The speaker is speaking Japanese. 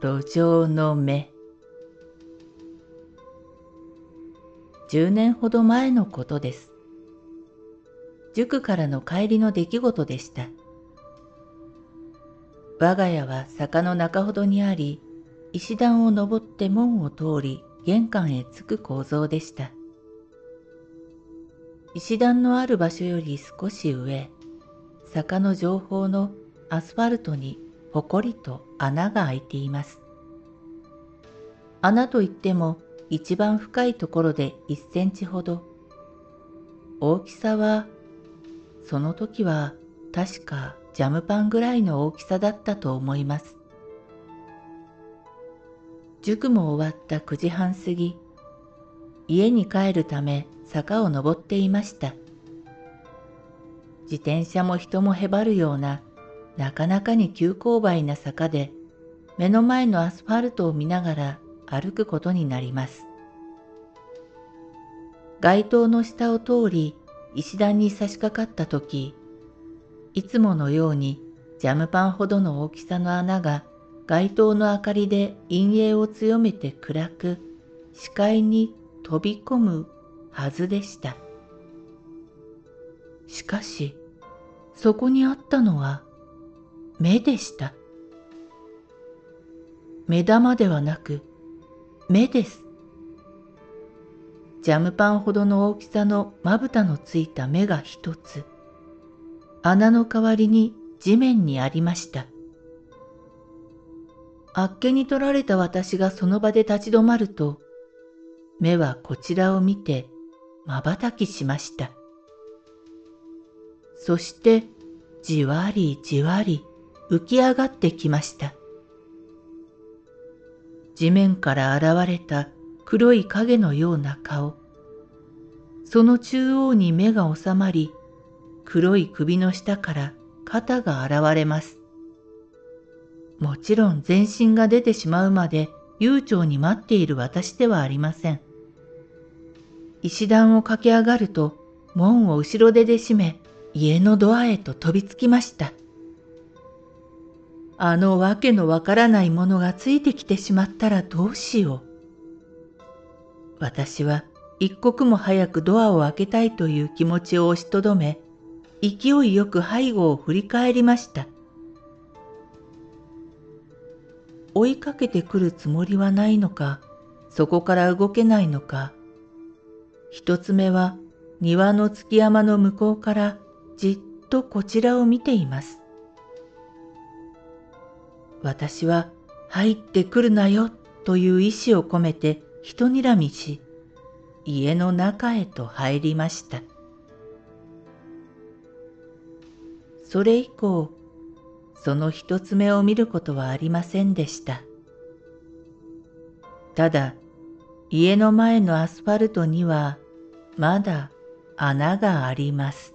路上の目10年ほど前のことです。塾からの帰りの出来事でした。我が家は坂の中ほどにあり、石段を登って門を通り玄関へ着く構造でした。石段のある場所より少し上、坂の上方のアスファルトにぽこりと穴が開いています。穴といっても一番深いところで1センチほど。大きさは、その時は確かジャムパンぐらいの大きさだったと思います。塾も終わった9時半過ぎ、家に帰るため坂を登っていました。自転車も人もへばるようななかなかに急勾配な坂で目の前のアスファルトを見ながら歩くことになります。街灯の下を通り石段に差し掛かった時、いつものようにジャムパンほどの大きさの穴が街灯の明かりで陰影を強めて暗く視界に飛び込むはずでした。しかし、そこにあったのは目でした。目玉ではなく目です。ジャムパンほどの大きさのまぶたのついた目が一つ、穴の代わりに地面にありました。あっけに取られた私がその場で立ち止まると、目はこちらを見て瞬きしました。そしてじわりじわり浮き上がってきました。地面から現れた黒い影のような顔。その中央に目が収まり、黒い首の下から肩が現れます。もちろん全身が出てしまうまで悠長に待っている私ではありません。石段を駆け上がると門を後ろ手で閉め家のドアへと飛びつきました。あのわけのわからないものがついてきてしまったらどうしよう。私は一刻も早くドアを開けたいという気持ちを押しとどめ、勢いよく背後を振り返りました。追いかけてくるつもりはないのか、そこから動けないのか。一つ目は庭の月山の向こうからじっとこちらを見ています。私は入ってくるなよという意志を込めて人睨みし、家の中へと入りました。それ以降、その一つ目を見ることはありませんでした。ただ、家の前のアスファルトにはまだ穴があります。